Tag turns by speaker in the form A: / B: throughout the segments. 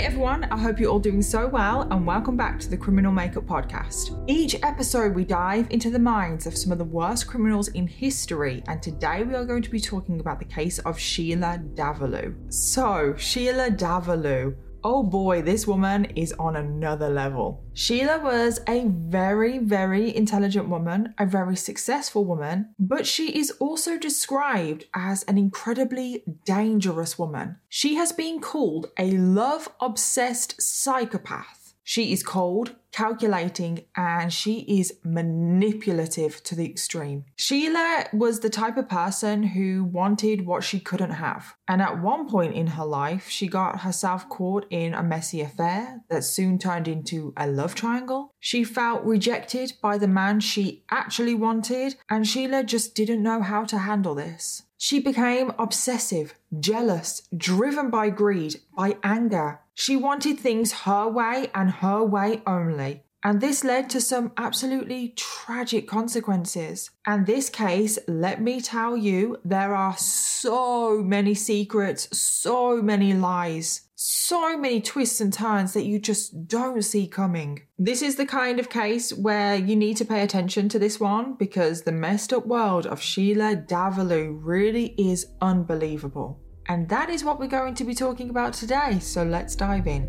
A: Hi, everyone. I hope you're all doing so well, and welcome back to the Criminal Makeup Podcast. Each episode, we dive into the minds of some of the worst criminals in history, and today we are going to be talking about the case of Sheila Davalloo. So, Sheila Davalloo Oh boy, this woman is on another level. Sheila was a very, very intelligent woman, a very successful woman, but she is also described as an incredibly dangerous woman. She has been called a love obsessed psychopath. She is cold, calculating, and she is manipulative to the extreme. Sheila was the type of person who wanted what she couldn't have. And at one point in her life, she got herself caught in a messy affair that soon turned into a love triangle. She felt rejected by the man she actually wanted, and Sheila just didn't know how to handle this. She became obsessive, jealous, driven by greed, by anger. She wanted things her way and her way only. And this led to some absolutely tragic consequences. And this case, let me tell you, there are so many secrets, so many lies so many twists and turns that you just don't see coming. This is the kind of case where you need to pay attention to this one because the messed up world of Sheila Davalloo really is unbelievable. And that is what we're going to be talking about today, so let's dive in.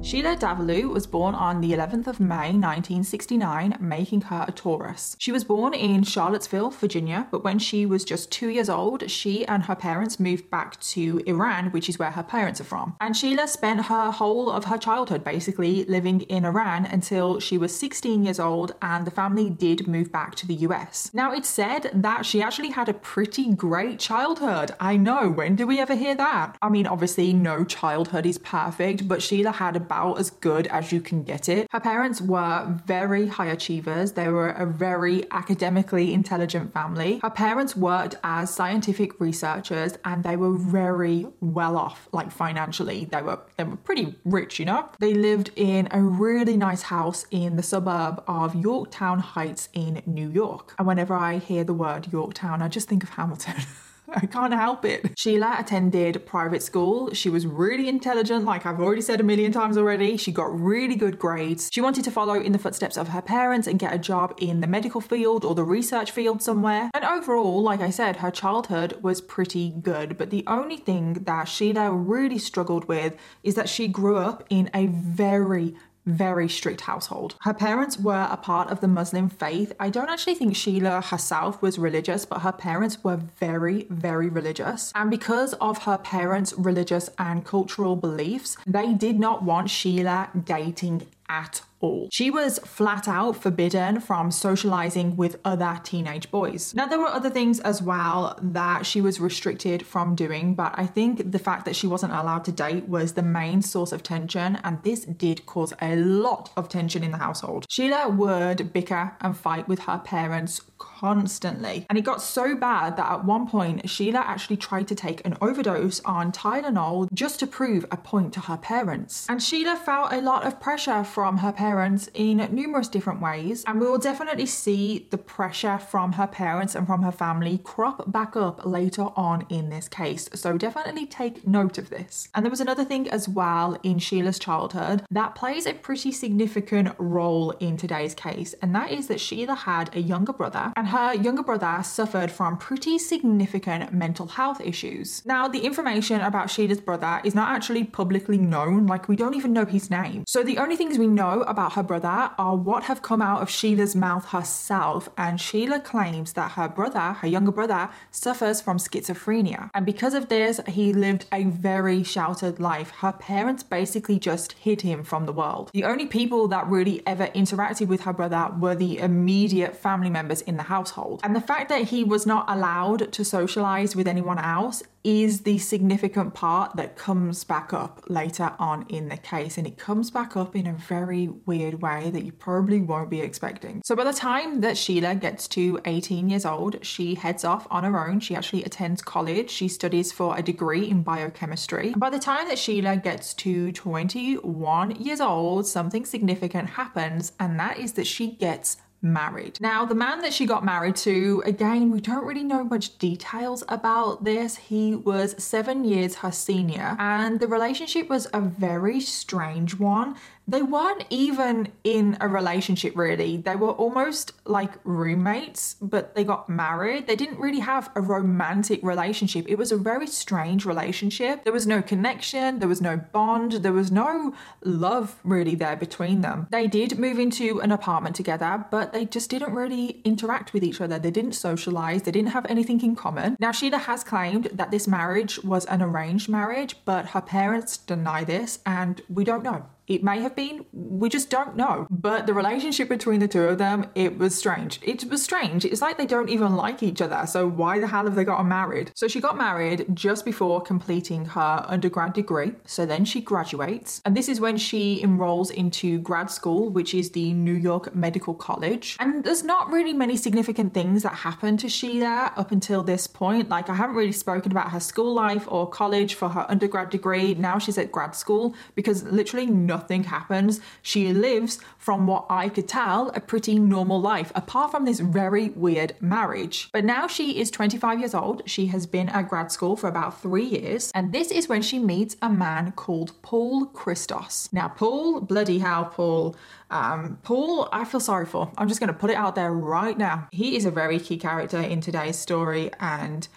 A: Sheila Davalloo was born on the 11th of May 1969, making her a Taurus. She was born in Charlottesville, Virginia, but when she was just two years old, she and her parents moved back to Iran, which is where her parents are from. And Sheila spent her whole of her childhood basically living in Iran until she was 16 years old, and the family did move back to the US. Now, it's said that she actually had a pretty great childhood. I know, when do we ever hear that? I mean, obviously, no childhood is perfect, but Sheila had a about as good as you can get it. Her parents were very high achievers, they were a very academically intelligent family. Her parents worked as scientific researchers and they were very well off, like financially. They were they were pretty rich, you know? They lived in a really nice house in the suburb of Yorktown Heights in New York. And whenever I hear the word Yorktown, I just think of Hamilton. I can't help it. Sheila attended private school. She was really intelligent, like I've already said a million times already. She got really good grades. She wanted to follow in the footsteps of her parents and get a job in the medical field or the research field somewhere. And overall, like I said, her childhood was pretty good. But the only thing that Sheila really struggled with is that she grew up in a very, very strict household. Her parents were a part of the Muslim faith. I don't actually think Sheila herself was religious, but her parents were very, very religious. And because of her parents' religious and cultural beliefs, they did not want Sheila dating at all. She was flat out forbidden from socializing with other teenage boys. Now, there were other things as well that she was restricted from doing, but I think the fact that she wasn't allowed to date was the main source of tension, and this did cause a lot of tension in the household. Sheila would bicker and fight with her parents constantly. And it got so bad that at one point, Sheila actually tried to take an overdose on Tylenol just to prove a point to her parents. And Sheila felt a lot of pressure from her parents in numerous different ways. And we will definitely see the pressure from her parents and from her family crop back up later on in this case. So definitely take note of this. And there was another thing as well in Sheila's childhood that plays a pretty significant role in today's case, and that is that Sheila had a younger brother and her younger brother suffered from pretty significant mental health issues. Now, the information about Sheila's brother is not actually publicly known, like, we don't even know his name. So, the only things we know about her brother are what have come out of Sheila's mouth herself, and Sheila claims that her brother, her younger brother, suffers from schizophrenia. And because of this, he lived a very sheltered life. Her parents basically just hid him from the world. The only people that really ever interacted with her brother were the immediate family members in the household. And the fact that he was not allowed to socialize with anyone else is the significant part that comes back up later on in the case. And it comes back up in a very weird way that you probably won't be expecting. So by the time that Sheila gets to 18 years old, she heads off on her own. She actually attends college. She studies for a degree in biochemistry. And by the time that Sheila gets to 21 years old, something significant happens, and that is that she gets married. Now, the man that she got married to, again, we don't really know much details about this. He was seven years her senior, and the relationship was a very strange one. They weren't even in a relationship really. They were almost like roommates, but they got married. They didn't really have a romantic relationship. It was a very strange relationship. There was no connection, there was no bond, there was no love really there between them. They did move into an apartment together, but they just didn't really interact with each other. They didn't socialize, they didn't have anything in common. Now, Sheila has claimed that this marriage was an arranged marriage, but her parents deny this, and we don't know. It may have been, we just don't know. But the relationship between the two of them, it was strange. It was strange. It's like they don't even like each other. So why the hell have they gotten married? So she got married just before completing her undergrad degree. So then she graduates. And this is when she enrolls into grad school, which is the New York Medical College. And there's not really many significant things that happen to Sheila up until this point. Like I haven't really spoken about her school life or college for her undergrad degree. Now she's at grad school because literally nothing nothing happens. She lives, from what I could tell, a pretty normal life, apart from this very weird marriage. But now she is 25 years old. She has been at grad school for about three years. And this is when she meets a man called Paul Christos. Now, Paul, bloody hell, Paul. Um, Paul, I feel sorry for. I'm just going to put it out there right now. He is a very key character in today's story and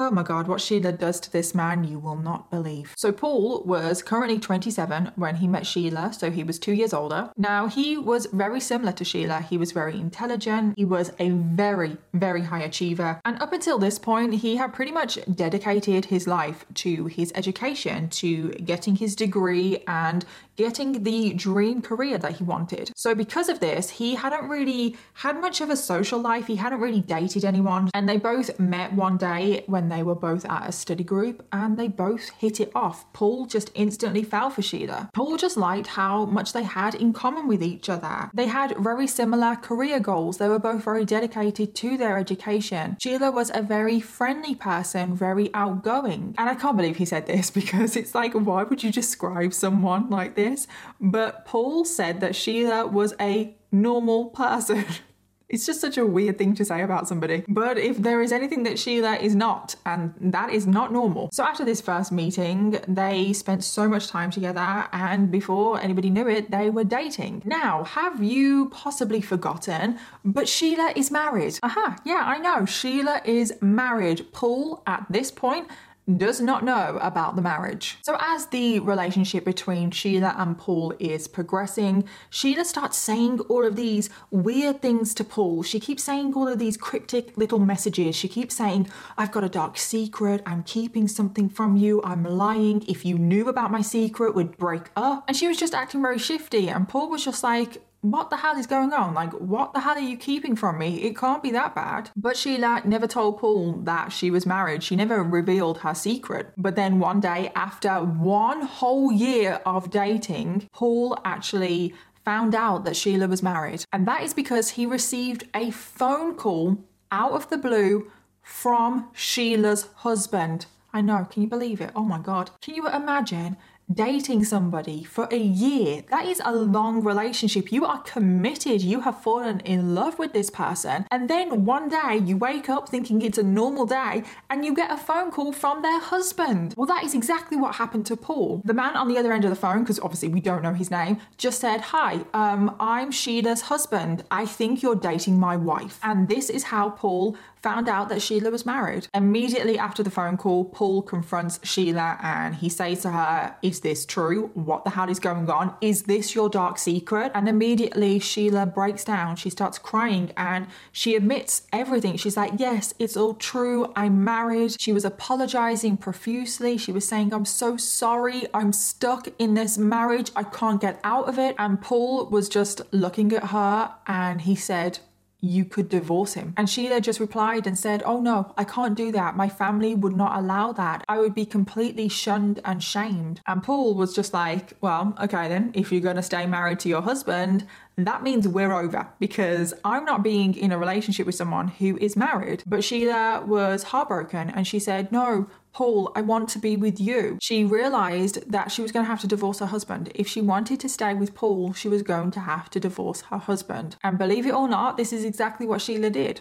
A: Oh my god, what Sheila does to this man, you will not believe. So, Paul was currently 27 when he met Sheila, so he was two years older. Now, he was very similar to Sheila. He was very intelligent, he was a very, very high achiever, and up until this point, he had pretty much dedicated his life to his education, to getting his degree and getting the dream career that he wanted. So, because of this, he hadn't really had much of a social life, he hadn't really dated anyone, and they both met one day when they were both at a study group and they both hit it off. Paul just instantly fell for Sheila. Paul just liked how much they had in common with each other. They had very similar career goals, they were both very dedicated to their education. Sheila was a very friendly person, very outgoing. And I can't believe he said this because it's like, why would you describe someone like this? This, but Paul said that Sheila was a normal person. It's just such a weird thing to say about somebody. But if there is anything that Sheila is not, and that is not normal. So after this first meeting, they spent so much time together, and before anybody knew it, they were dating. Now, have you possibly forgotten? But Sheila is married. Aha, yeah, I know. Sheila is married. Paul, at this point, does not know about the marriage. So, as the relationship between Sheila and Paul is progressing, Sheila starts saying all of these weird things to Paul. She keeps saying all of these cryptic little messages. She keeps saying, I've got a dark secret, I'm keeping something from you, I'm lying. If you knew about my secret, we'd break up. And she was just acting very shifty, and Paul was just like, what the hell is going on? Like, what the hell are you keeping from me? It can't be that bad. But Sheila never told Paul that she was married. She never revealed her secret. But then one day, after one whole year of dating, Paul actually found out that Sheila was married. And that is because he received a phone call out of the blue from Sheila's husband. I know, can you believe it? Oh my God. Can you imagine dating somebody for a year. That is a long relationship. You are committed. You have fallen in love with this person. And then one day you wake up thinking it's a normal day and you get a phone call from their husband. Well, that is exactly what happened to Paul. The man on the other end of the phone, because obviously we don't know his name, just said, Hi, um, I'm Sheila's husband. I think you're dating my wife. And this is how Paul found out that Sheila was married. Immediately after the phone call, Paul confronts Sheila and he says to her, Is this true? What the hell is going on? Is this your dark secret? And immediately Sheila breaks down. She starts crying and she admits everything. She's like, Yes, it's all true. I'm married. She was apologizing profusely. She was saying, I'm so sorry. I'm stuck in this marriage. I can't get out of it. And Paul was just looking at her and he said, you could divorce him. And Sheila just replied and said, Oh no, I can't do that. My family would not allow that. I would be completely shunned and shamed. And Paul was just like, Well, okay then, if you're going to stay married to your husband, that means we're over because I'm not being in a relationship with someone who is married. But Sheila was heartbroken and she said, No, Paul, I want to be with you. She realized that she was going to have to divorce her husband. If she wanted to stay with Paul, she was going to have to divorce her husband. And believe it or not, this is exactly what Sheila did.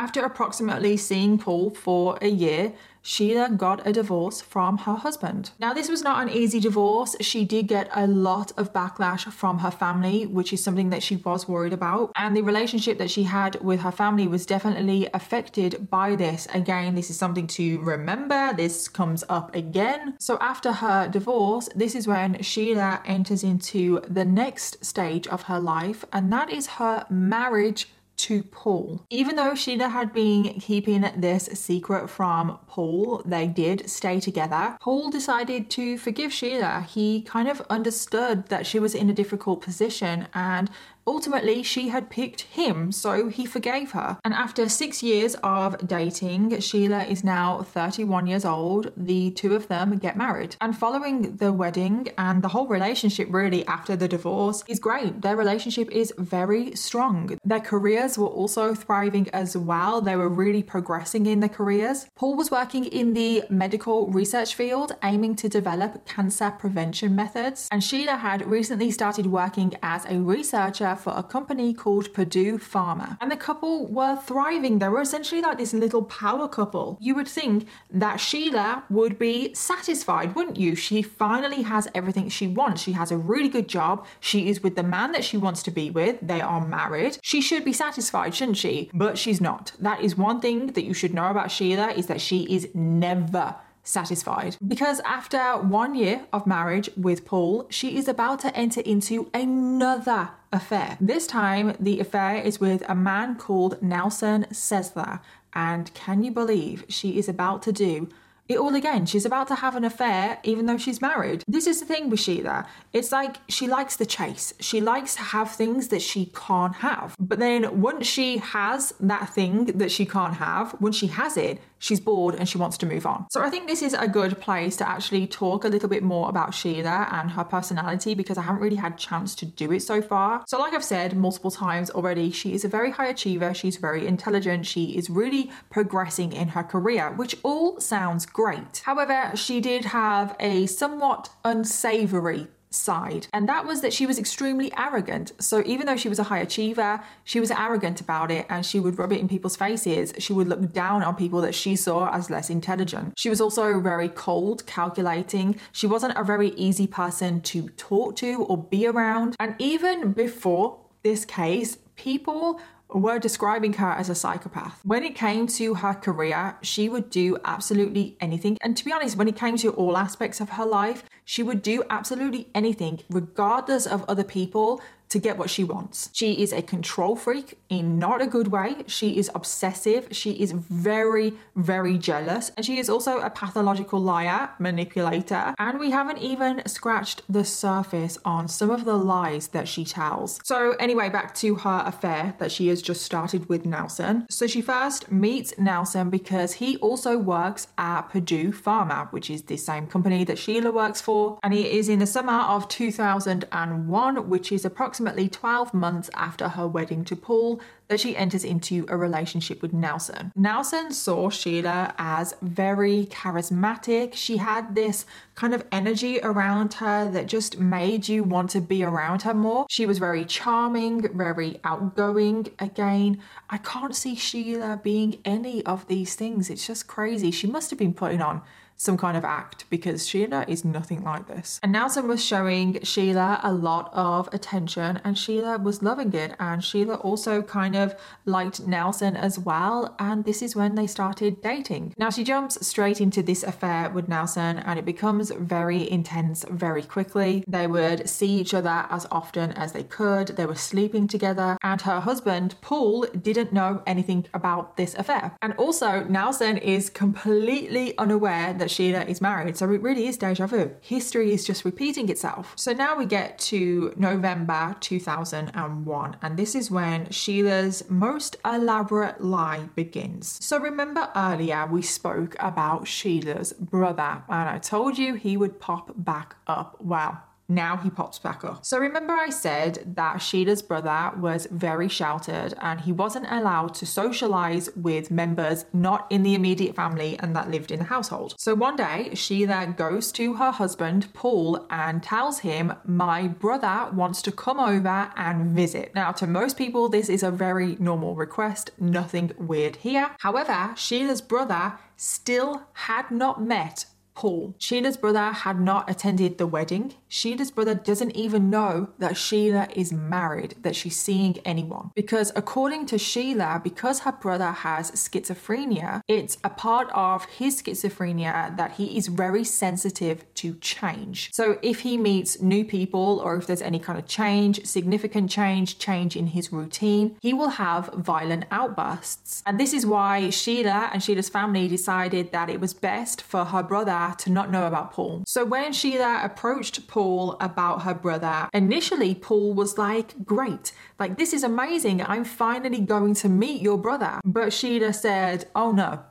A: After approximately seeing Paul for a year, Sheila got a divorce from her husband. Now, this was not an easy divorce. She did get a lot of backlash from her family, which is something that she was worried about. And the relationship that she had with her family was definitely affected by this. Again, this is something to remember. This comes up again. So, after her divorce, this is when Sheila enters into the next stage of her life, and that is her marriage to Paul. Even though Sheila had been keeping this secret from Paul, they did stay together. Paul decided to forgive Sheila. He kind of understood that she was in a difficult position and Ultimately, she had picked him, so he forgave her. And after six years of dating, Sheila is now 31 years old. The two of them get married. And following the wedding and the whole relationship, really, after the divorce, is great. Their relationship is very strong. Their careers were also thriving as well. They were really progressing in their careers. Paul was working in the medical research field, aiming to develop cancer prevention methods. And Sheila had recently started working as a researcher for a company called Purdue Pharma. And the couple were thriving. They were essentially like this little power couple. You would think that Sheila would be satisfied, wouldn't you? She finally has everything she wants. She has a really good job. She is with the man that she wants to be with. They are married. She should be satisfied, shouldn't she? But she's not. That is one thing that you should know about Sheila is that she is never satisfied. Because after one year of marriage with Paul, she is about to enter into another affair. This time, the affair is with a man called Nelson Sessler. And can you believe she is about to do it all again. She's about to have an affair even though she's married. This is the thing with Sheila. It's like she likes the chase. She likes to have things that she can't have. But then once she has that thing that she can't have, once she has it, she's bored and she wants to move on. So I think this is a good place to actually talk a little bit more about Sheila and her personality because I haven't really had chance to do it so far. So like I've said multiple times already, she is a very high achiever, she's very intelligent, she is really progressing in her career, which all sounds great. However, she did have a somewhat unsavory side. And that was that she was extremely arrogant. So even though she was a high achiever, she was arrogant about it and she would rub it in people's faces. She would look down on people that she saw as less intelligent. She was also very cold, calculating. She wasn't a very easy person to talk to or be around. And even before this case, people were describing her as a psychopath. When it came to her career, she would do absolutely anything. And to be honest, when it came to all aspects of her life, she would do absolutely anything, regardless of other people, to get what she wants. She is a control freak in not a good way. She is obsessive. She is very, very jealous. And she is also a pathological liar, manipulator. And we haven't even scratched the surface on some of the lies that she tells. So, anyway, back to her affair that she has just started with Nelson. So, she first meets Nelson because he also works at Purdue Pharma, which is the same company that Sheila works for. And he is in the summer of 2001, which is approximately approximately 12 months after her wedding to Paul that she enters into a relationship with Nelson. Nelson saw Sheila as very charismatic. She had this kind of energy around her that just made you want to be around her more. She was very charming, very outgoing. Again, I can't see Sheila being any of these things. It's just crazy. She must have been putting on some kind of act because Sheila is nothing like this. And Nelson was showing Sheila a lot of attention and Sheila was loving it. And Sheila also kind of liked Nelson as well. And this is when they started dating. Now she jumps straight into this affair with Nelson and it becomes very intense very quickly. They would see each other as often as they could. They were sleeping together. And her husband, Paul, didn't know anything about this affair. And also, Nelson is completely unaware that Sheila is married. So it really is deja vu. History is just repeating itself. So now we get to November 2001, and this is when Sheila's most elaborate lie begins. So remember earlier we spoke about Sheila's brother, and I told you he would pop back up. Well, now he pops back up. So remember, I said that Sheila's brother was very sheltered and he wasn't allowed to socialize with members not in the immediate family and that lived in the household. So one day, Sheila goes to her husband, Paul, and tells him, My brother wants to come over and visit. Now, to most people, this is a very normal request, nothing weird here. However, Sheila's brother still had not met Paul. Sheila's brother had not attended the wedding. Sheila's brother doesn't even know that Sheila is married, that she's seeing anyone. Because according to Sheila, because her brother has schizophrenia, it's a part of his schizophrenia that he is very sensitive to change. So if he meets new people or if there's any kind of change, significant change, change in his routine, he will have violent outbursts. And this is why Sheila and Sheila's family decided that it was best for her brother to not know about Paul. So when Sheila approached Paul about her brother, initially Paul was like, Great, like this is amazing. I'm finally going to meet your brother. But Sheila said, Oh no,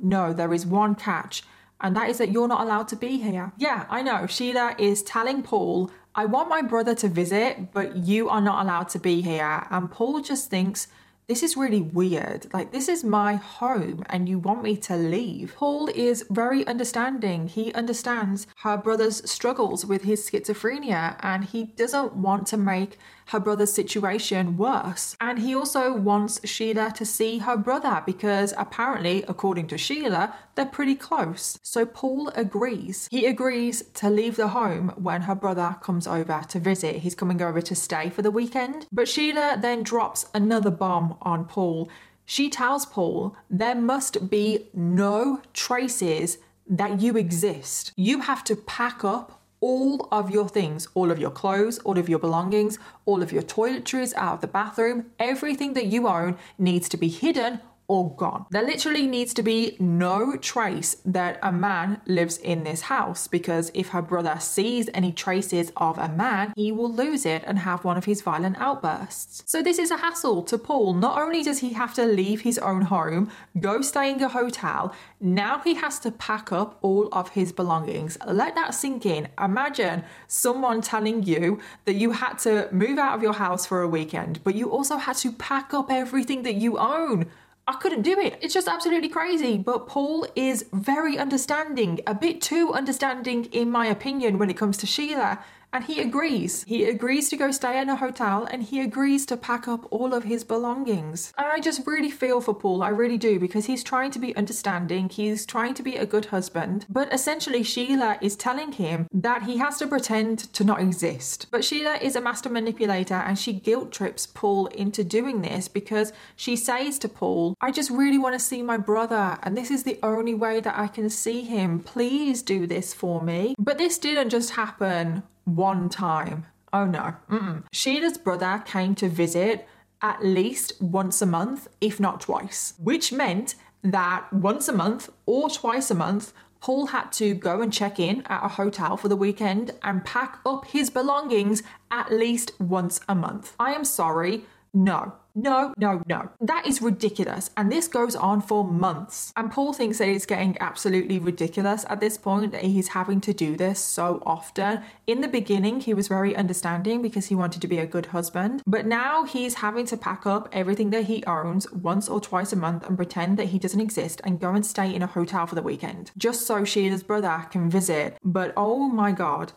A: no, there is one catch. And that is that you're not allowed to be here. Yeah, I know. Sheila is telling Paul, I want my brother to visit, but you are not allowed to be here. And Paul just thinks, this is really weird. Like, this is my home and you want me to leave. Paul is very understanding. He understands her brother's struggles with his schizophrenia and he doesn't want to make her brother's situation worse. And he also wants Sheila to see her brother because apparently, according to Sheila, they're pretty close. So Paul agrees. He agrees to leave the home when her brother comes over to visit. He's coming over to stay for the weekend. But Sheila then drops another bomb on Paul. She tells Paul there must be no traces that you exist. You have to pack up all of your things, all of your clothes, all of your belongings, all of your toiletries out of the bathroom, everything that you own needs to be hidden or gone. There literally needs to be no trace that a man lives in this house because if her brother sees any traces of a man, he will lose it and have one of his violent outbursts. So, this is a hassle to Paul. Not only does he have to leave his own home, go stay in a hotel, now he has to pack up all of his belongings. Let that sink in. Imagine someone telling you that you had to move out of your house for a weekend, but you also had to pack up everything that you own. I couldn't do it. It's just absolutely crazy. But Paul is very understanding, a bit too understanding, in my opinion, when it comes to Sheila. And he agrees. He agrees to go stay in a hotel and he agrees to pack up all of his belongings. And I just really feel for Paul. I really do because he's trying to be understanding. He's trying to be a good husband. But essentially, Sheila is telling him that he has to pretend to not exist. But Sheila is a master manipulator and she guilt trips Paul into doing this because she says to Paul, I just really want to see my brother and this is the only way that I can see him. Please do this for me. But this didn't just happen one time. Oh no. Mm-mm. Sheila's brother came to visit at least once a month, if not twice, which meant that once a month or twice a month, Paul had to go and check in at a hotel for the weekend and pack up his belongings at least once a month. I am sorry, no. No, no, no. That is ridiculous. And this goes on for months. And Paul thinks that it's getting absolutely ridiculous at this point that he's having to do this so often. In the beginning, he was very understanding because he wanted to be a good husband. But now he's having to pack up everything that he owns once or twice a month and pretend that he doesn't exist and go and stay in a hotel for the weekend just so Sheila's brother can visit. But oh my god,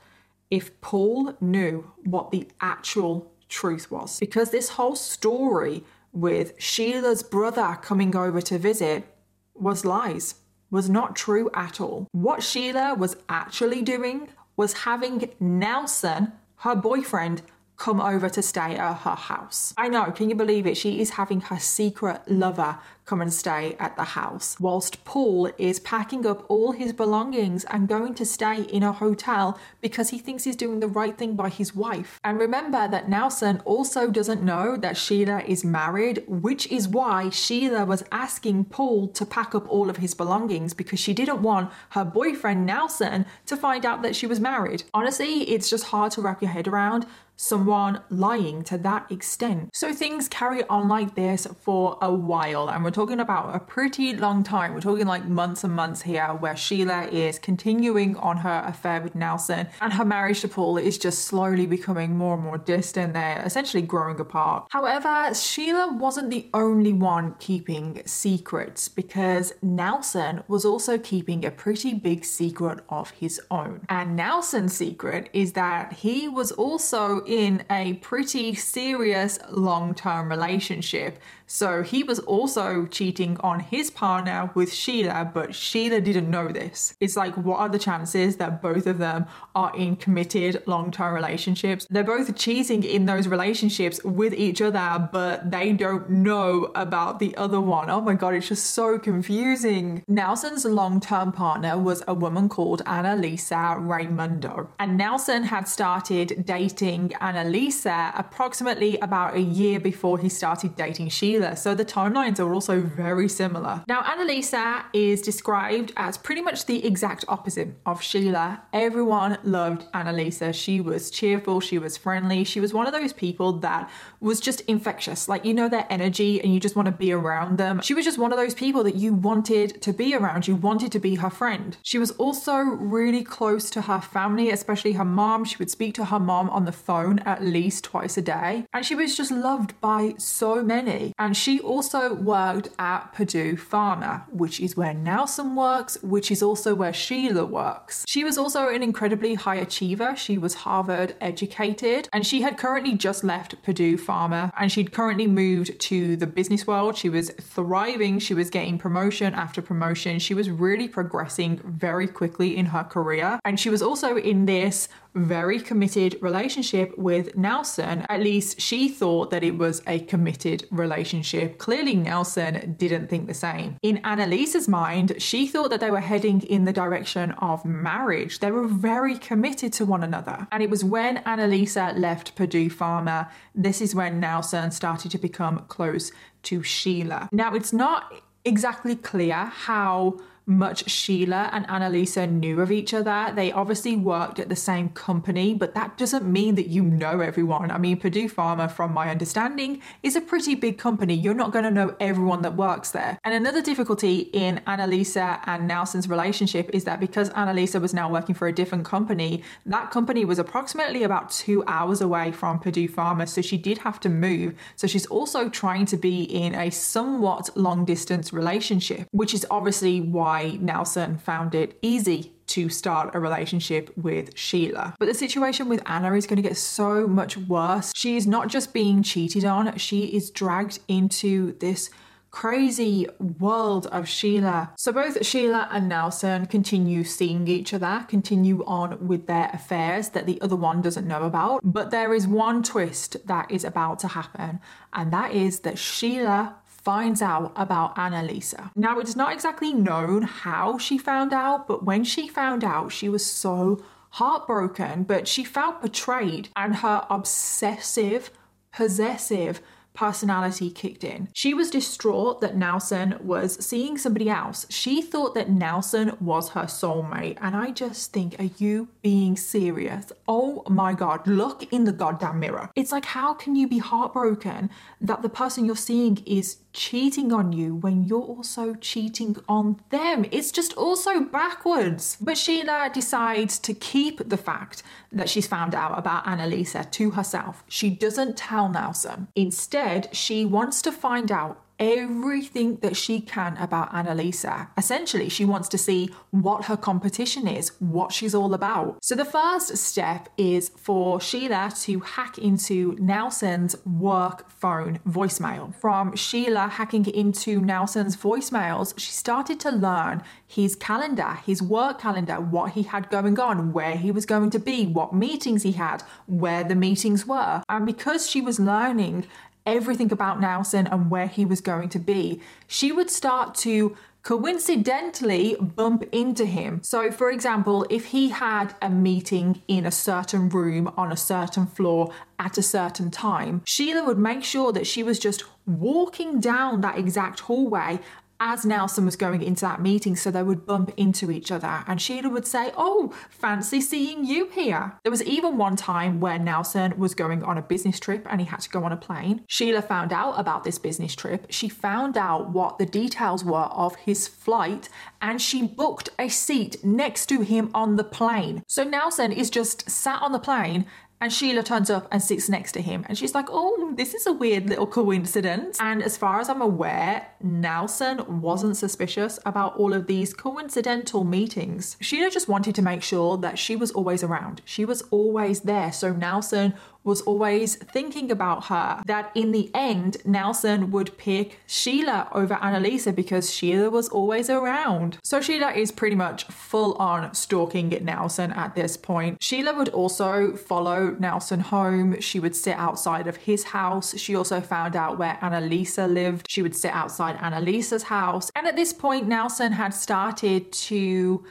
A: if Paul knew what the actual truth was. Because this whole story with Sheila's brother coming over to visit was lies, was not true at all. What Sheila was actually doing was having Nelson, her boyfriend, come over to stay at her house. I know, can you believe it? She is having her secret lover come and stay at the house, whilst Paul is packing up all his belongings and going to stay in a hotel because he thinks he's doing the right thing by his wife. And remember that Nelson also doesn't know that Sheila is married, which is why Sheila was asking Paul to pack up all of his belongings because she didn't want her boyfriend Nelson to find out that she was married. Honestly, it's just hard to wrap your head around someone lying to that extent. So things carry on like this for a while, and we're talking about a pretty long time. We're talking like months and months here, where Sheila is continuing on her affair with Nelson, and her marriage to Paul is just slowly becoming more and more distant. They're essentially growing apart. However, Sheila wasn't the only one keeping secrets because Nelson was also keeping a pretty big secret of his own. And Nelson's secret is that he was also in a pretty serious long term relationship so he was also cheating on his partner with Sheila, but Sheila didn't know this. It's like, what are the chances that both of them are in committed long term relationships? They're both cheating in those relationships with each other, but they don't know about the other one. Oh my God, it's just so confusing. Nelson's long term partner was a woman called Annalisa Raymundo. And Nelson had started dating Annalisa approximately about a year before he started dating Sheila. So the timelines are also very similar. Now, Annalisa is described as pretty much the exact opposite of Sheila. Everyone loved Annalisa. She was cheerful, she was friendly, she was one of those people that was just infectious. Like, you know, their energy and you just want to be around them. She was just one of those people that you wanted to be around, you wanted to be her friend. She was also really close to her family, especially her mom. She would speak to her mom on the phone at least twice a day, and she was just loved by so many. And and she also worked at Purdue Pharma, which is where Nelson works, which is also where Sheila works. She was also an incredibly high achiever. She was Harvard educated, and she had currently just left Purdue Pharma and she'd currently moved to the business world. She was thriving, she was getting promotion after promotion. She was really progressing very quickly in her career, and she was also in this very committed relationship with Nelson. At least she thought that it was a committed relationship. Clearly, Nelson didn't think the same. In Annalisa's mind, she thought that they were heading in the direction of marriage. They were very committed to one another. And it was when Annalisa left Purdue Pharma, this is when Nelson started to become close to Sheila. Now, it's not exactly clear how much Sheila and Annalisa knew of each other. They obviously worked at the same company, but that doesn't mean that you know everyone. I mean, Purdue Pharma, from my understanding, is a pretty big company. You're not going to know everyone that works there. And another difficulty in Annalisa and Nelson's relationship is that because Annalisa was now working for a different company, that company was approximately about two hours away from Purdue Pharma, so she did have to move. So she's also trying to be in a somewhat long distance relationship, which is obviously why why Nelson found it easy to start a relationship with Sheila. But the situation with Anna is going to get so much worse. She is not just being cheated on, she is dragged into this crazy world of Sheila. So both Sheila and Nelson continue seeing each other, continue on with their affairs that the other one doesn't know about. But there is one twist that is about to happen, and that is that Sheila finds out about Annalisa. Now, it's not exactly known how she found out, but when she found out, she was so heartbroken, but she felt betrayed, and her obsessive, possessive, personality kicked in. She was distraught that Nelson was seeing somebody else. She thought that Nelson was her soulmate. And I just think, are you being serious? Oh my God, look in the goddamn mirror. It's like, how can you be heartbroken that the person you're seeing is cheating on you when you're also cheating on them. It's just also backwards. But Sheila decides to keep the fact that she's found out about Annalisa to herself. She doesn't tell Nelson. Instead, she wants to find out everything that she can about Annalisa. Essentially, she wants to see what her competition is, what she's all about. So the first step is for Sheila to hack into Nelson's work phone voicemail. From Sheila hacking into Nelson's voicemails, she started to learn his calendar, his work calendar, what he had going on, where he was going to be, what meetings he had, where the meetings were. And because she was learning everything about Nelson and where he was going to be, she would start to coincidentally bump into him. So, for example, if he had a meeting in a certain room on a certain floor at a certain time, Sheila would make sure that she was just walking down that exact hallway as Nelson was going into that meeting, so they would bump into each other. And Sheila would say, Oh, fancy seeing you here. There was even one time where Nelson was going on a business trip and he had to go on a plane. Sheila found out about this business trip. She found out what the details were of his flight and she booked a seat next to him on the plane. So Nelson is just sat on the plane and Sheila turns up and sits next to him. And she's like, oh, this is a weird little coincidence. And as far as I'm aware, Nelson wasn't suspicious about all of these coincidental meetings. Sheila just wanted to make sure that she was always around. She was always there. So Nelson was always thinking about her. That in the end, Nelson would pick Sheila over Annalisa because Sheila was always around. So Sheila is pretty much full on stalking Nelson at this point. Sheila would also follow Nelson home. She would sit outside of his house. She also found out where Annalisa lived. She would sit outside Annalisa's house. And at this point, Nelson had started to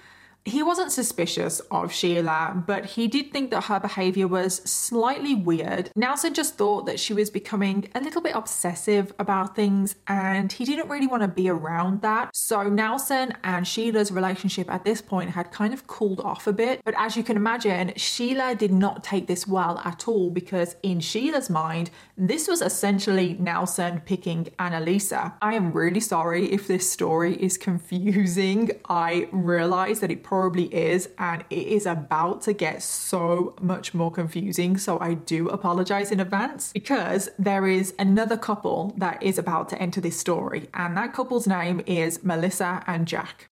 A: he wasn't suspicious of Sheila, but he did think that her behavior was slightly weird. Nelson just thought that she was becoming a little bit obsessive about things and he didn't really want to be around that. So Nelson and Sheila's relationship at this point had kind of cooled off a bit. But as you can imagine, Sheila did not take this well at all because in Sheila's mind, this was essentially Nelson picking Annalisa. I am really sorry if this story is confusing. I realize that it probably probably is, and it is about to get so much more confusing. So I do apologize in advance because there is another couple that is about to enter this story, and that couple's name is Melissa and Jack.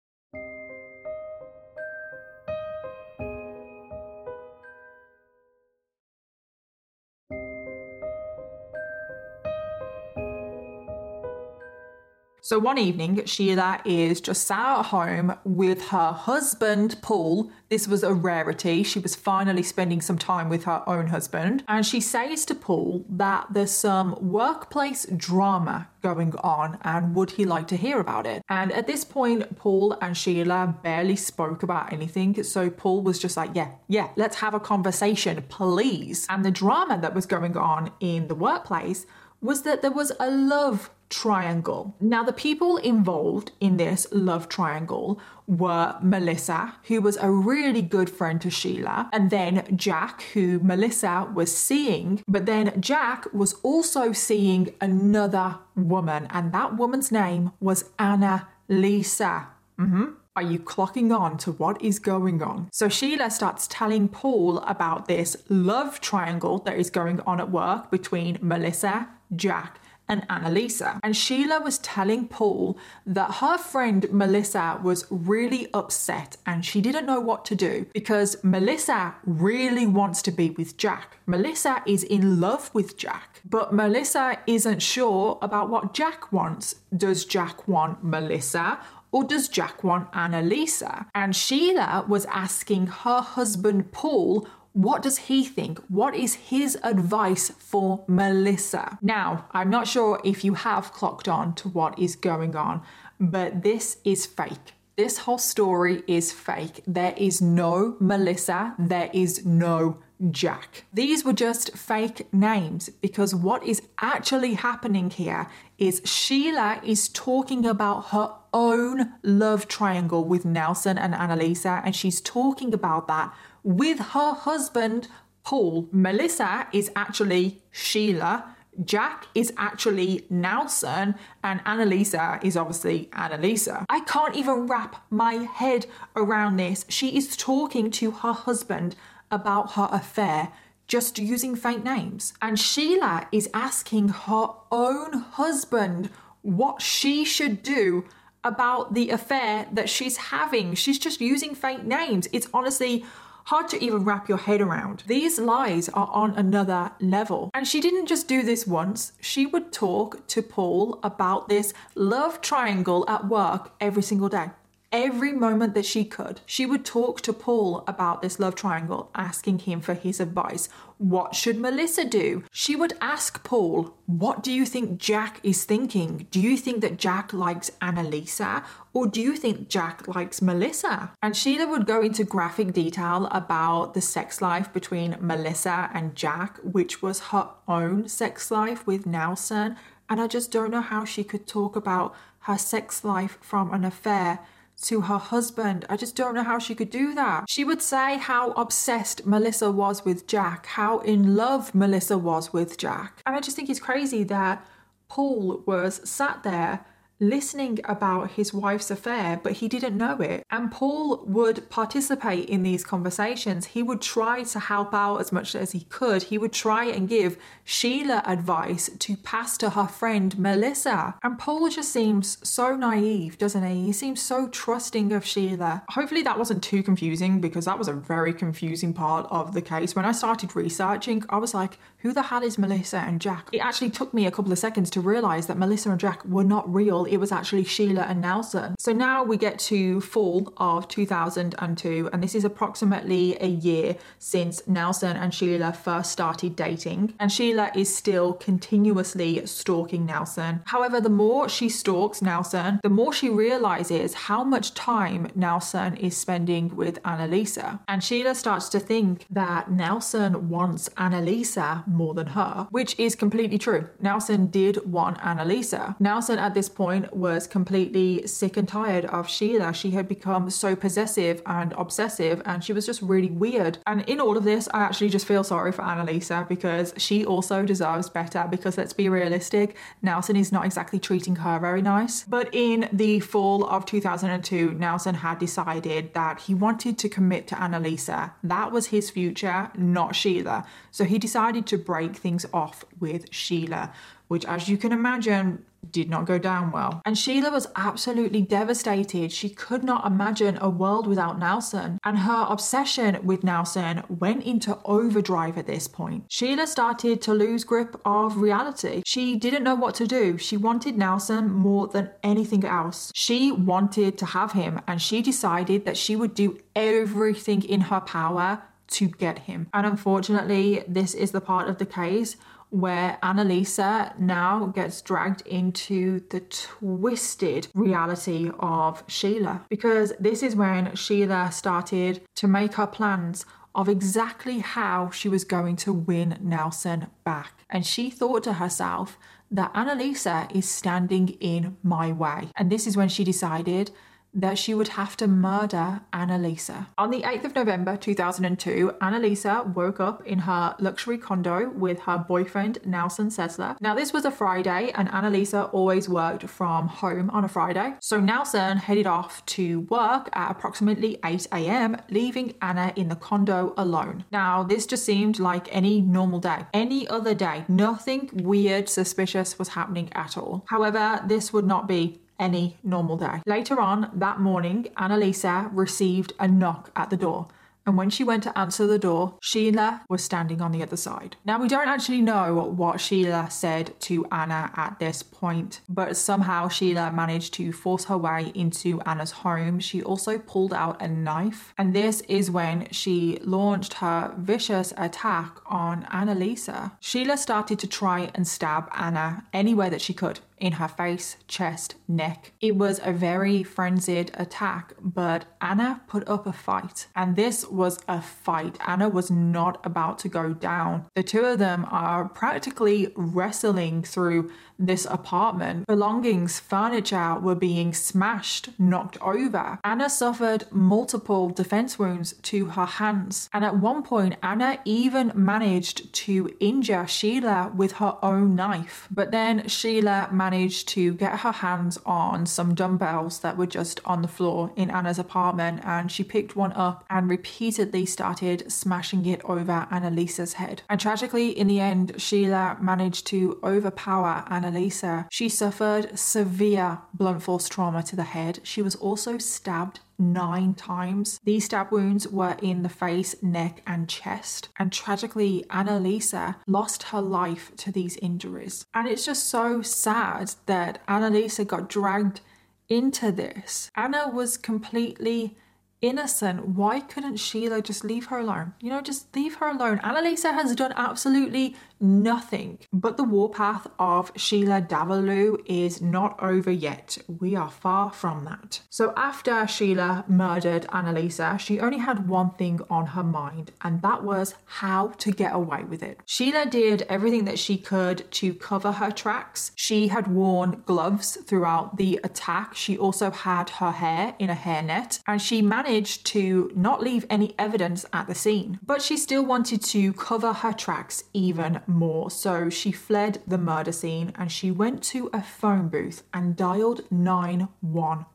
A: So one evening, Sheila is just sat at home with her husband, Paul. This was a rarity. She was finally spending some time with her own husband. And she says to Paul that there's some workplace drama going on and would he like to hear about it? And at this point, Paul and Sheila barely spoke about anything. So Paul was just like, yeah, yeah, let's have a conversation, please. And the drama that was going on in the workplace was that there was a love triangle. Now, the people involved in this love triangle were Melissa, who was a really good friend to Sheila, and then Jack, who Melissa was seeing. But then Jack was also seeing another woman, and that woman's name was Anna Lisa. Mm-hmm. Are you clocking on to what is going on? So Sheila starts telling Paul about this love triangle that is going on at work between Melissa, Jack, and Annalisa. And Sheila was telling Paul that her friend Melissa was really upset and she didn't know what to do because Melissa really wants to be with Jack. Melissa is in love with Jack, but Melissa isn't sure about what Jack wants. Does Jack want Melissa? Or does Jack want Annalisa? And Sheila was asking her husband Paul what does he think? What is his advice for Melissa? Now, I'm not sure if you have clocked on to what is going on, but this is fake. This whole story is fake. There is no Melissa, there is no Jack. These were just fake names because what is actually happening here is Sheila is talking about her own love triangle with Nelson and Annalisa, and she's talking about that with her husband, Paul. Melissa is actually Sheila. Jack is actually Nelson and Annalisa is obviously Annalisa. I can't even wrap my head around this. She is talking to her husband about her affair just using fake names. And Sheila is asking her own husband what she should do about the affair that she's having. She's just using fake names. It's honestly hard to even wrap your head around. These lies are on another level. And she didn't just do this once, she would talk to Paul about this love triangle at work every single day every moment that she could, she would talk to Paul about this love triangle, asking him for his advice. What should Melissa do? She would ask Paul, What do you think Jack is thinking? Do you think that Jack likes Annalisa? Or do you think Jack likes Melissa? And Sheila would go into graphic detail about the sex life between Melissa and Jack, which was her own sex life with Nelson. And I just don't know how she could talk about her sex life from an affair to her husband. I just don't know how she could do that. She would say how obsessed Melissa was with Jack, how in love Melissa was with Jack. And I just think it's crazy that Paul was sat there listening about his wife's affair, but he didn't know it. And Paul would participate in these conversations. He would try to help out as much as he could. He would try and give Sheila advice to pass to her friend Melissa. And Paul just seems so naive, doesn't he? He seems so trusting of Sheila. Hopefully, that wasn't too confusing because that was a very confusing part of the case. When I started researching, I was like, who the hell is Melissa and Jack? It actually took me a couple of seconds to realize that Melissa and Jack were not real. It was actually Sheila and Nelson. So now we get to fall of 2002, and this is approximately a year since Nelson and Sheila first started dating. And Sheila is still continuously stalking Nelson. However, the more she stalks Nelson, the more she realizes how much time Nelson is spending with Annalisa. And Sheila starts to think that Nelson wants Annalisa more than her, which is completely true. Nelson did want Annalisa. Nelson at this point was completely sick and tired of Sheila. She had become so possessive and obsessive, and she was just really weird. And in all of this, I actually just feel sorry for Annalisa because she also deserves better. Because let's be realistic, Nelson is not exactly treating her very nice. But in the fall of 2002, Nelson had decided that he wanted to commit to Annalisa. That was his future, not Sheila. So he decided to break things off with Sheila, which, as you can imagine, did not go down well. And Sheila was absolutely devastated. She could not imagine a world without Nelson, and her obsession with Nelson went into overdrive at this point. Sheila started to lose grip of reality. She didn't know what to do. She wanted Nelson more than anything else. She wanted to have him, and she decided that she would do everything in her power to get him. And unfortunately, this is the part of the case where Annalisa now gets dragged into the twisted reality of Sheila. Because this is when Sheila started to make her plans of exactly how she was going to win Nelson back. And she thought to herself that Annalisa is standing in my way. And this is when she decided that she would have to murder Annalisa. On the 8th of November 2002, Annalisa woke up in her luxury condo with her boyfriend Nelson Sessler. Now, this was a Friday, and Annalisa always worked from home on a Friday. So Nelson headed off to work at approximately 8 a.m., leaving Anna in the condo alone. Now, this just seemed like any normal day. Any other day, nothing weird, suspicious was happening at all. However, this would not be any normal day. Later on that morning, Annalisa received a knock at the door and when she went to answer the door, Sheila was standing on the other side. Now, we don't actually know what Sheila said to Anna at this point, but somehow Sheila managed to force her way into Anna's home. She also pulled out a knife, and this is when she launched her vicious attack on Annalisa. Sheila started to try and stab Anna anywhere that she could in her face, chest, neck. It was a very frenzied attack, but Anna put up a fight. And this was a fight. Anna was not about to go down. The two of them are practically wrestling through this apartment. Belongings, furniture were being smashed, knocked over. Anna suffered multiple defense wounds to her hands. And at one point, Anna even managed to injure Sheila with her own knife. But then Sheila managed managed to get her hands on some dumbbells that were just on the floor in Anna's apartment and she picked one up and repeatedly started smashing it over Annalisa's head. And tragically, in the end, Sheila managed to overpower Annalisa. She suffered severe blunt force trauma to the head. She was also stabbed nine times. These stab wounds were in the face, neck, and chest. And tragically, Annalisa lost her life to these injuries. And it's just so sad that Annalisa got dragged into this. Anna was completely innocent. Why couldn't Sheila just leave her alone? You know, just leave her alone. Annalisa has done absolutely nothing. But the warpath of Sheila Davalloo is not over yet. We are far from that. So after Sheila murdered Annalisa, she only had one thing on her mind, and that was how to get away with it. Sheila did everything that she could to cover her tracks. She had worn gloves throughout the attack. She also had her hair in a hairnet, and she managed to not leave any evidence at the scene. But she still wanted to cover her tracks even more. So she fled the murder scene and she went to a phone booth and dialed 911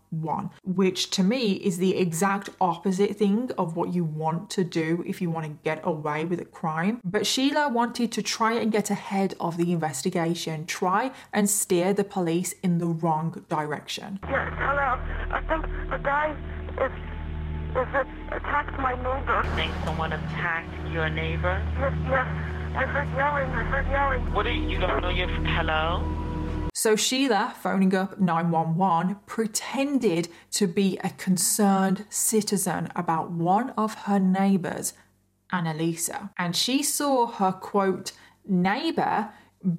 A: which to me is the exact opposite thing of what you want to do if you want to get away with a crime. But Sheila wanted to try and get ahead of the investigation, try and steer the police in the wrong direction.
B: Yes, hello. I think the guy is, is it attacked my neighbor.
C: You think someone attacked your neighbor?
B: Yes, yes. I heard yelling. I heard yelling.
C: What are you, you don't know your hello?
A: So Sheila, phoning up 911, pretended to be a concerned citizen about one of her neighbours, Annalisa. And she saw her quote, neighbour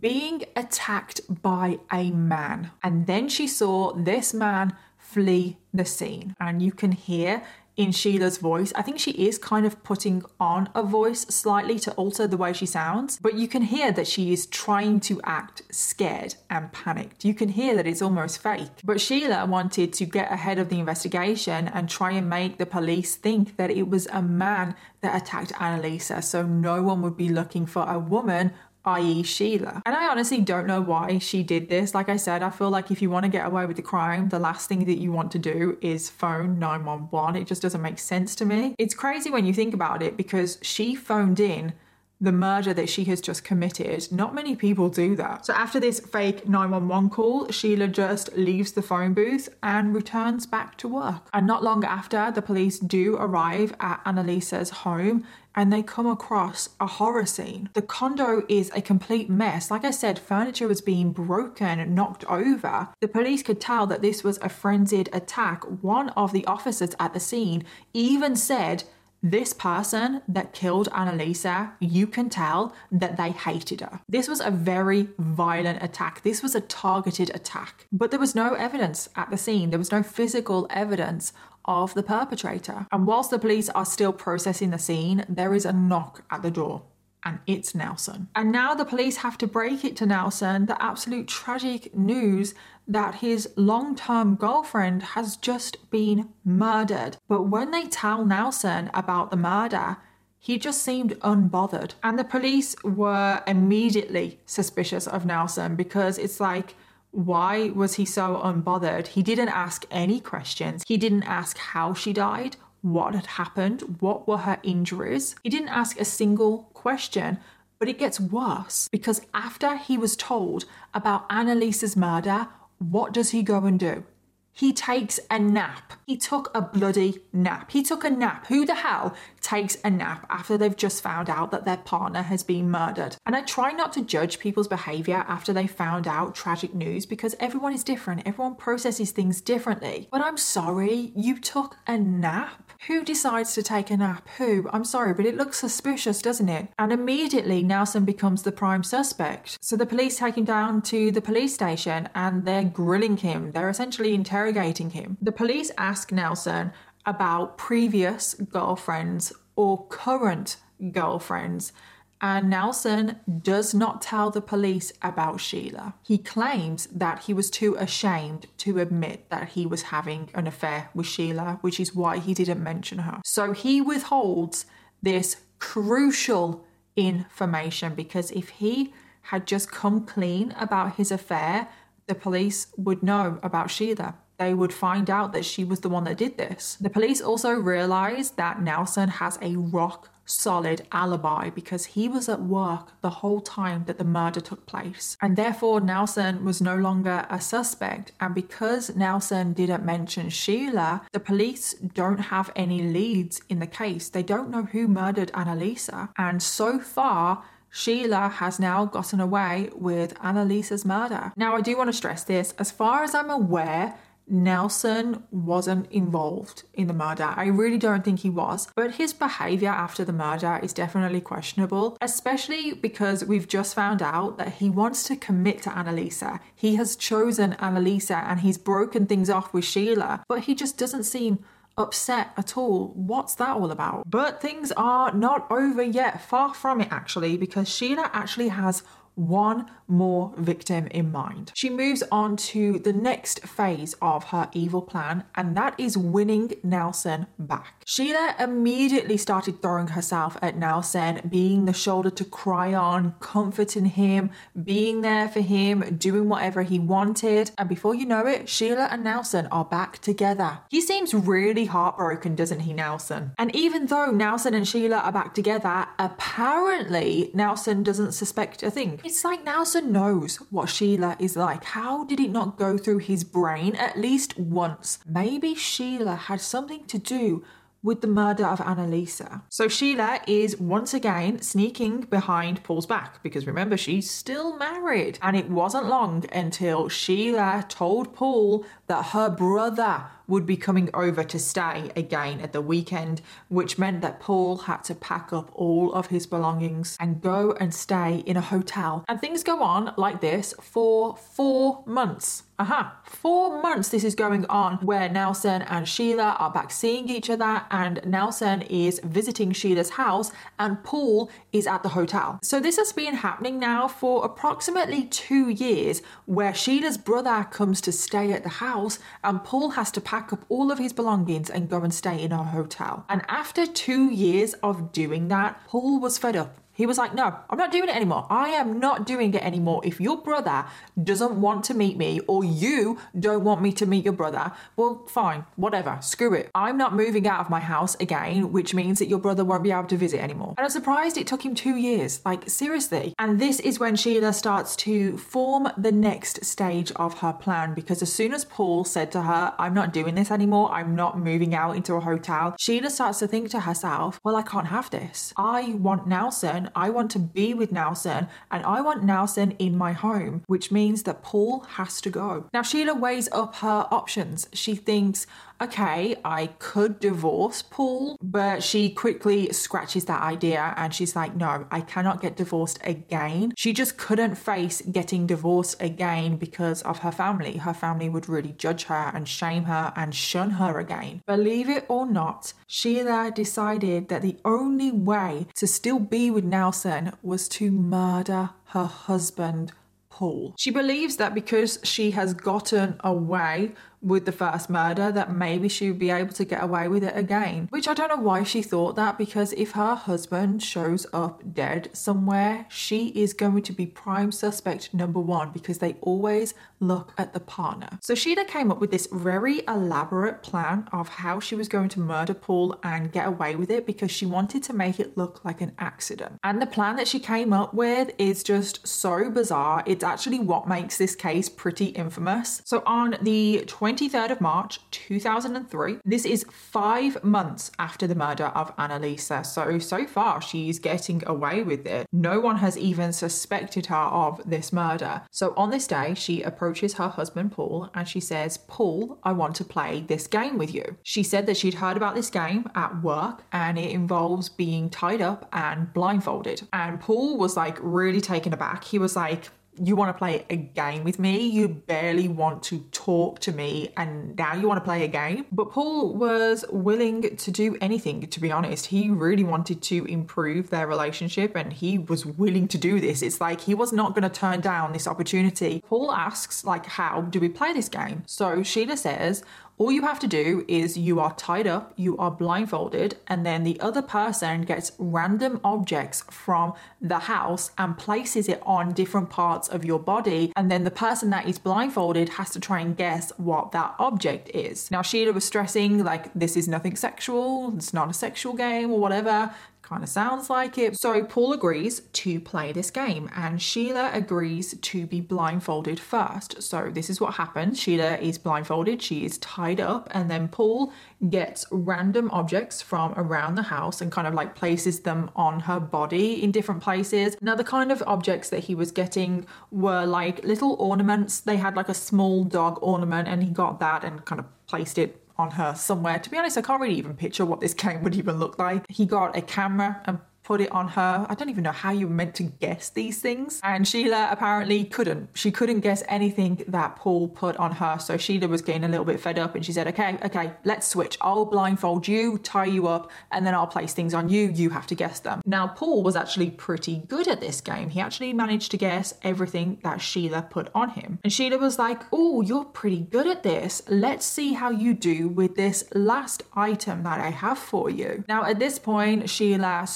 A: being attacked by a man. And then she saw this man flee the scene. And you can hear in Sheila's voice. I think she is kind of putting on a voice slightly to alter the way she sounds, but you can hear that she is trying to act scared and panicked. You can hear that it's almost fake. But Sheila wanted to get ahead of the investigation and try and make the police think that it was a man that attacked Annalisa so no one would be looking for a woman i.e., Sheila. And I honestly don't know why she did this. Like I said, I feel like if you want to get away with the crime, the last thing that you want to do is phone 911. It just doesn't make sense to me. It's crazy when you think about it because she phoned in the murder that she has just committed. Not many people do that. So after this fake 911 call, Sheila just leaves the phone booth and returns back to work. And not long after, the police do arrive at Annalisa's home and they come across a horror scene. The condo is a complete mess. Like I said, furniture was being broken, knocked over. The police could tell that this was a frenzied attack. One of the officers at the scene even said this person that killed Annalisa, you can tell that they hated her. This was a very violent attack. This was a targeted attack. But there was no evidence at the scene, there was no physical evidence of the perpetrator. And whilst the police are still processing the scene, there is a knock at the door and it's Nelson. And now the police have to break it to Nelson the absolute tragic news that his long term girlfriend has just been murdered. But when they tell Nelson about the murder, he just seemed unbothered. And the police were immediately suspicious of Nelson because it's like, why was he so unbothered? He didn't ask any questions. He didn't ask how she died what had happened, what were her injuries. He didn't ask a single question, but it gets worse because after he was told about Annalisa's murder, what does he go and do? He takes a nap. He took a bloody nap. He took a nap. Who the hell takes a nap after they've just found out that their partner has been murdered? And I try not to judge people's behavior after they found out tragic news because everyone is different. Everyone processes things differently. But I'm sorry, you took a nap? Who decides to take a nap? Who? I'm sorry, but it looks suspicious, doesn't it? And immediately Nelson becomes the prime suspect. So the police take him down to the police station and they're grilling him. They're essentially interrogating him. The police ask Nelson about previous girlfriends or current girlfriends and Nelson does not tell the police about Sheila. He claims that he was too ashamed to admit that he was having an affair with Sheila, which is why he didn't mention her. So he withholds this crucial information because if he had just come clean about his affair, the police would know about Sheila. They would find out that she was the one that did this. The police also realized that Nelson has a rock solid alibi because he was at work the whole time that the murder took place. And therefore, Nelson was no longer a suspect. And because Nelson didn't mention Sheila, the police don't have any leads in the case. They don't know who murdered Annalisa. And so far, Sheila has now gotten away with Annalisa's murder. Now, I do want to stress this as far as I'm aware, Nelson wasn't involved in the murder. I really don't think he was. But his behavior after the murder is definitely questionable, especially because we've just found out that he wants to commit to Annalisa. He has chosen Annalisa and he's broken things off with Sheila, but he just doesn't seem upset at all. What's that all about? But things are not over yet, far from it actually, because Sheila actually has one more victim in mind. She moves on to the next phase of her evil plan, and that is winning Nelson back. Sheila immediately started throwing herself at Nelson, being the shoulder to cry on, comforting him, being there for him, doing whatever he wanted. And before you know it, Sheila and Nelson are back together. He seems really heartbroken, doesn't he, Nelson? And even though Nelson and Sheila are back together, apparently Nelson doesn't suspect a thing. It's like Nelson knows what Sheila is like. How did it not go through his brain at least once? Maybe Sheila had something to do with the murder of Annalisa. So Sheila is once again sneaking behind Paul's back because remember, she's still married. And it wasn't long until Sheila told Paul that her brother would be coming over to stay again at the weekend, which meant that Paul had to pack up all of his belongings and go and stay in a hotel. And things go on like this for four months. Aha, four months this is going on where Nelson and Sheila are back seeing each other, and Nelson is visiting Sheila's house, and Paul is at the hotel. So, this has been happening now for approximately two years where Sheila's brother comes to stay at the house, and Paul has to pack up all of his belongings and go and stay in a hotel. And after two years of doing that, Paul was fed up. He was like, No, I'm not doing it anymore. I am not doing it anymore. If your brother doesn't want to meet me or you don't want me to meet your brother, well, fine, whatever, screw it. I'm not moving out of my house again, which means that your brother won't be able to visit anymore. And I'm surprised it took him two years. Like, seriously. And this is when Sheila starts to form the next stage of her plan because as soon as Paul said to her, I'm not doing this anymore, I'm not moving out into a hotel, Sheila starts to think to herself, Well, I can't have this. I want Nelson I want to be with Nelson and I want Nelson in my home, which means that Paul has to go. Now, Sheila weighs up her options. She thinks, okay, I could divorce Paul, but she quickly scratches that idea and she's like, no, I cannot get divorced again. She just couldn't face getting divorced again because of her family. Her family would really judge her and shame her and shun her again. Believe it or not, Sheila decided that the only way to still be with Nelson was to murder her husband. Paul. She believes that because she has gotten away with the first murder that maybe she would be able to get away with it again. Which I don't know why she thought that because if her husband shows up dead somewhere, she is going to be prime suspect number one because they always look at the partner. So Sheila came up with this very elaborate plan of how she was going to murder Paul and get away with it because she wanted to make it look like an accident. And the plan that she came up with is just so bizarre. It's actually what makes this case pretty infamous. So on the 20 23rd of March 2003. This is five months after the murder of Annalisa. So, so far, she's getting away with it. No one has even suspected her of this murder. So, on this day, she approaches her husband, Paul, and she says, Paul, I want to play this game with you. She said that she'd heard about this game at work and it involves being tied up and blindfolded. And Paul was like really taken aback. He was like, you want to play a game with me. You barely want to talk to me, and now you want to play a game. But Paul was willing to do anything, to be honest. He really wanted to improve their relationship, and he was willing to do this. It's like he was not going to turn down this opportunity. Paul asks, like, how do we play this game? So Sheila says, All you have to do is you are tied up, you are blindfolded, and then the other person gets random objects from the house and places it on different parts of your body. And then the person that is blindfolded has to try and guess what that object is. Now, Sheila was stressing, like, this is nothing sexual, it's not a sexual game or whatever. Kind of sounds like it. So Paul agrees to play this game, and Sheila agrees to be blindfolded first. So this is what happens Sheila is blindfolded, she is tied up, and then Paul gets random objects from around the house and kind of like places them on her body in different places. Now, the kind of objects that he was getting were like little ornaments. They had like a small dog ornament, and he got that and kind of placed it on her somewhere. To be honest, I can't really even picture what this game would even look like. He got a camera and put it on her. I don't even know how you were meant to guess these things. And Sheila apparently couldn't. She couldn't guess anything that Paul put on her. So Sheila was getting a little bit fed up and she said, okay, okay, let's switch. I'll blindfold you, tie you up, and then I'll place things on you. You have to guess them. Now, Paul was actually pretty good at this game. He actually managed to guess everything that Sheila put on him. And Sheila was like, oh, you're pretty good at this. Let's see how you do with this last item that I have for you. Now, at this point, Sheila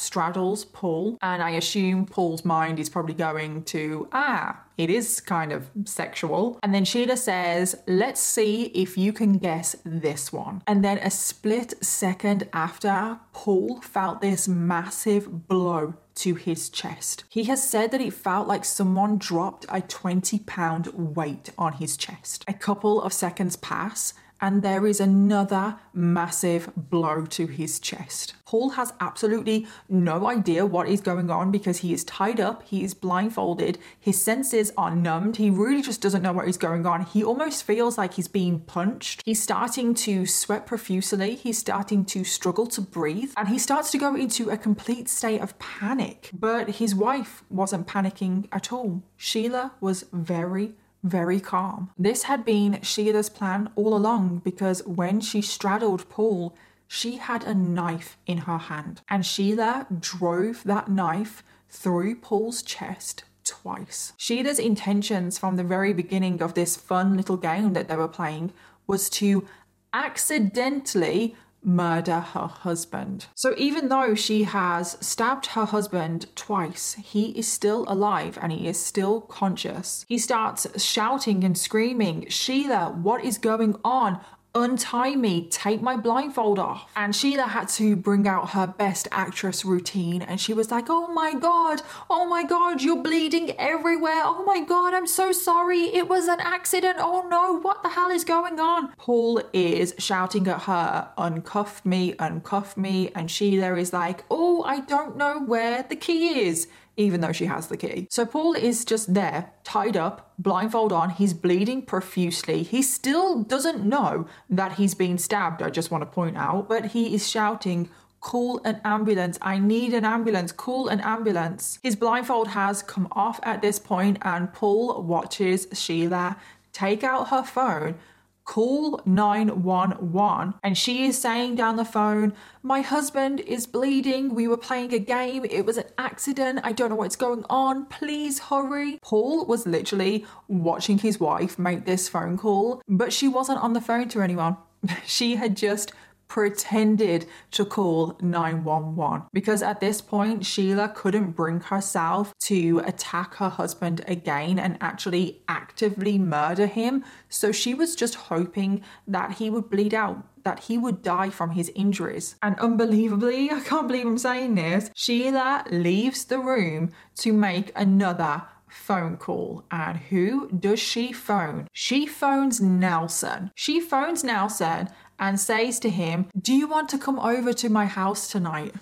A: straddles Paul, and I assume Paul's mind is probably going to, ah, it is kind of sexual. And then Sheila says, Let's see if you can guess this one. And then a split second after, Paul felt this massive blow to his chest. He has said that it felt like someone dropped a 20 pound weight on his chest. A couple of seconds pass and there is another massive blow to his chest. Paul has absolutely no idea what is going on because he is tied up, he is blindfolded, his senses are numbed, he really just doesn't know what is going on. He almost feels like he's being punched. He's starting to sweat profusely, he's starting to struggle to breathe, and he starts to go into a complete state of panic. But his wife wasn't panicking at all. Sheila was very very calm. This had been Sheila's plan all along because when she straddled Paul, she had a knife in her hand, and Sheila drove that knife through Paul's chest twice. Sheila's intentions from the very beginning of this fun little game that they were playing was to accidentally murder her husband. So even though she has stabbed her husband twice, he is still alive and he is still conscious. He starts shouting and screaming, Sheila, what is going on? Untie me, take my blindfold off. And Sheila had to bring out her best actress routine and she was like, Oh my God, oh my God, you're bleeding everywhere. Oh my God, I'm so sorry. It was an accident. Oh no, what the hell is going on? Paul is shouting at her, Uncuff me, uncuff me. And Sheila is like, Oh, I don't know where the key is even though she has the key. So Paul is just there, tied up, blindfold on. He's bleeding profusely. He still doesn't know that he's been stabbed, I just want to point out, but he is shouting, Call an ambulance. I need an ambulance. Call an ambulance. His blindfold has come off at this point, and Paul watches Sheila take out her phone call 911. And she is saying down the phone, My husband is bleeding. We were playing a game. It was an accident. I don't know what's going on. Please hurry. Paul was literally watching his wife make this phone call, but she wasn't on the phone to anyone. She had just pretended to call 911 because at this point Sheila couldn't bring herself to attack her husband again and actually actively murder him. So she was just hoping that he would bleed out that he would die from his injuries. And unbelievably, I can't believe I'm saying this, Sheila leaves the room to make another phone call. And who does she phone? She phones Nelson. She phones Nelson and says to him, Do you want to come over to my house tonight?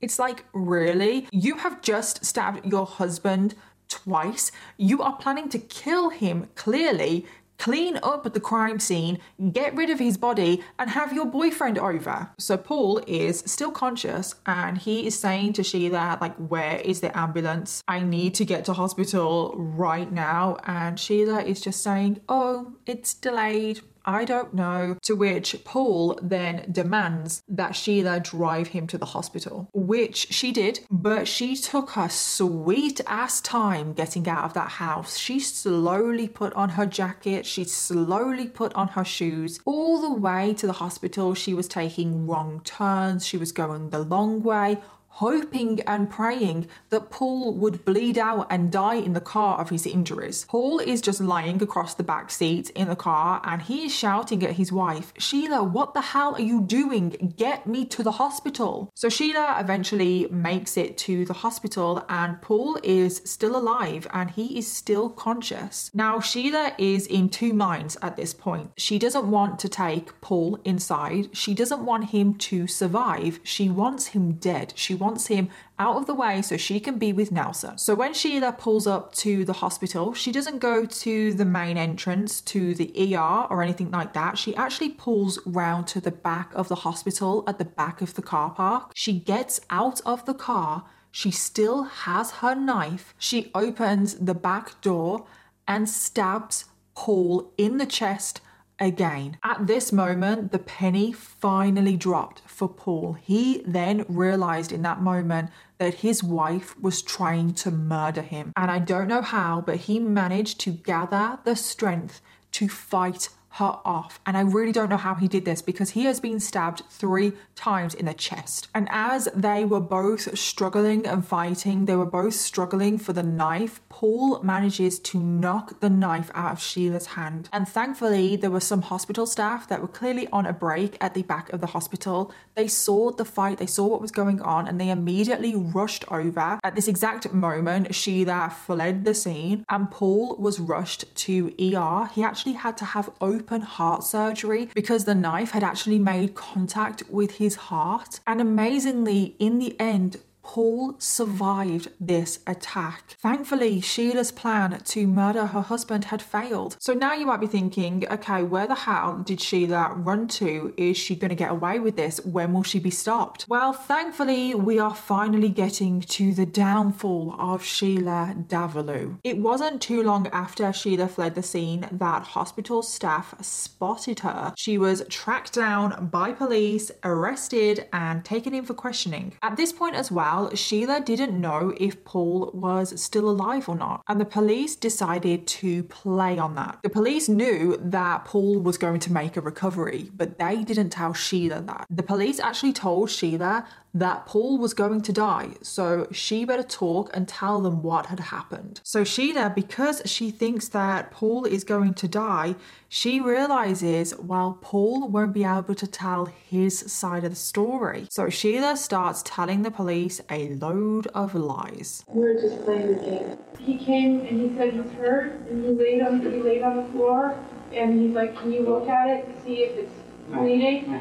A: It's like, really? You have just stabbed your husband twice. You are planning to kill him, clearly. Clean up the crime scene, get rid of his body, and have your boyfriend over. So Paul is still conscious and he is saying to Sheila, like, where is the ambulance? I need to get to hospital right now. And Sheila is just saying, oh, it's delayed I don't know. To which Paul then demands that Sheila drive him to the hospital, which she did, but she took her sweet ass time getting out of that house. She slowly put on her jacket, she slowly put on her shoes. All the way to the hospital, she was taking wrong turns, she was going the long way hoping and praying that Paul would bleed out and die in the car of his injuries. Paul is just lying across the back seat in the car and he is shouting at his wife, Sheila, what the hell are you doing? Get me to the hospital. So Sheila eventually makes it to the hospital and Paul is still alive and he is still conscious. Now, Sheila is in two minds at this point. She doesn't want to take Paul inside, she doesn't want him to survive, she wants him dead. She wants him out of the way so she can be with Nelson. So when Sheila pulls up to the hospital, she doesn't go to the main entrance to the ER or anything like that. She actually pulls round to the back of the hospital at the back of the car park. She gets out of the car. She still has her knife. She opens the back door and stabs Paul in the chest again. At this moment, the penny finally dropped for Paul. He then realized in that moment that his wife was trying to murder him. And I don't know how, but he managed to gather the strength to fight her off. And I really don't know how he did this because he has been stabbed three times in the chest. And as they were both struggling and fighting, they were both struggling for the knife. Paul manages to knock the knife out of Sheila's hand. And thankfully, there were some hospital staff that were clearly on a break at the back of the hospital. They saw the fight, they saw what was going on, and they immediately rushed over. At this exact moment, Sheila fled the scene and Paul was rushed to ER. He actually had to have open heart surgery because the knife had actually made contact with his heart. And amazingly, in the end, Paul survived this attack. Thankfully, Sheila's plan to murder her husband had failed. So now you might be thinking, okay, where the hell did Sheila run to? Is she going to get away with this? When will she be stopped? Well, thankfully, we are finally getting to the downfall of Sheila Davalloo. It wasn't too long after Sheila fled the scene that hospital staff spotted her. She was tracked down by police, arrested, and taken in for questioning. At this point as well, Sheila didn't know if Paul was still alive or not, and the police decided to play on that. The police knew that Paul was going to make a recovery, but they didn't tell Sheila that. The police actually told Sheila that Paul was going to die, so she better talk and tell them what had happened. So Sheila, because she thinks that Paul is going to die, she realizes, well, Paul won't be able to tell his side of the story. So Sheila starts telling the police a load of lies.
D: We were just playing the game. He came and he said he's hurt, and he laid on he laid on the floor, and he's like, "Can you look at it and see if it's bleeding?"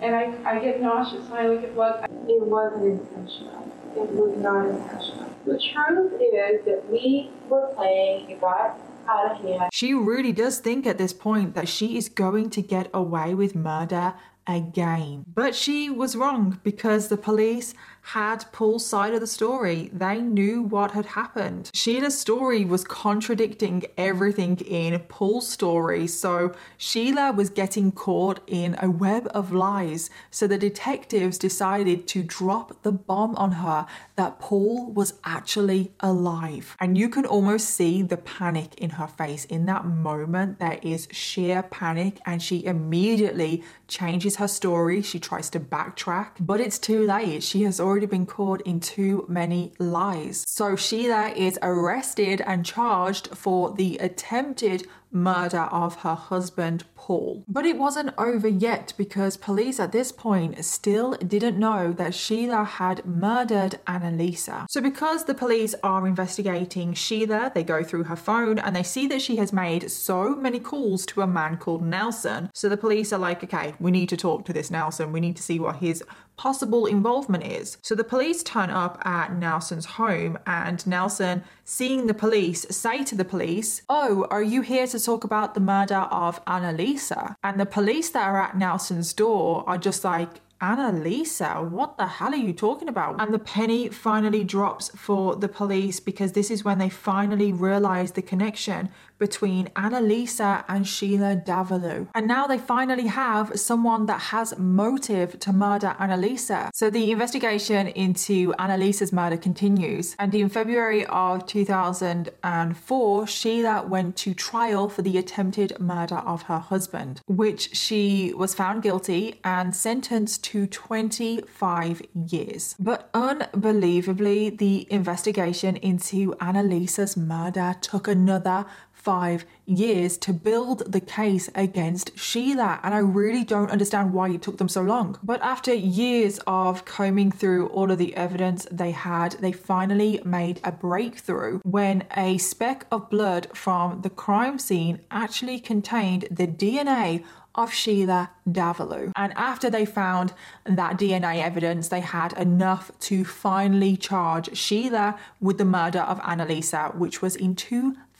D: And I, I get nauseous when I look at blood. It wasn't intentional. It was not intentional. The truth is that we were playing. It got out of hand.
A: She really does think at this point that she is going to get away with murder again. But she was wrong because the police had Paul's side of the story. They knew what had happened. Sheila's story was contradicting everything in Paul's story, so Sheila was getting caught in a web of lies. So the detectives decided to drop the bomb on her that Paul was actually alive. And you can almost see the panic in her face. In that moment, there is sheer panic, and she immediately changes her story. She tries to backtrack, but it's too late. She has already been caught in too many lies. So Sheila is arrested and charged for the attempted murder of her husband Paul. But it wasn't over yet because police at this point still didn't know that Sheila had murdered Annalisa. So because the police are investigating Sheila, they go through her phone and they see that she has made so many calls to a man called Nelson. So the police are like, okay, we need to talk to this Nelson. We need to see what his possible involvement is. So the police turn up at Nelson's home, and Nelson, seeing the police, say to the police, Oh, are you here to talk about the murder of Annalisa? And the police that are at Nelson's door are just like, Annalisa, what the hell are you talking about? And the penny finally drops for the police because this is when they finally realize the connection between Annalisa and Sheila Davalloo. And now they finally have someone that has motive to murder Annalisa. So the investigation into Annalisa's murder continues. And in February of 2004, Sheila went to trial for the attempted murder of her husband, which she was found guilty and sentenced to 25 years. But unbelievably, the investigation into Annalisa's murder took another five years to build the case against Sheila, and I really don't understand why it took them so long. But after years of combing through all of the evidence they had, they finally made a breakthrough when a speck of blood from the crime scene actually contained the DNA of Sheila Davalloo. And after they found that DNA evidence, they had enough to finally charge Sheila with the murder of Annalisa, which was in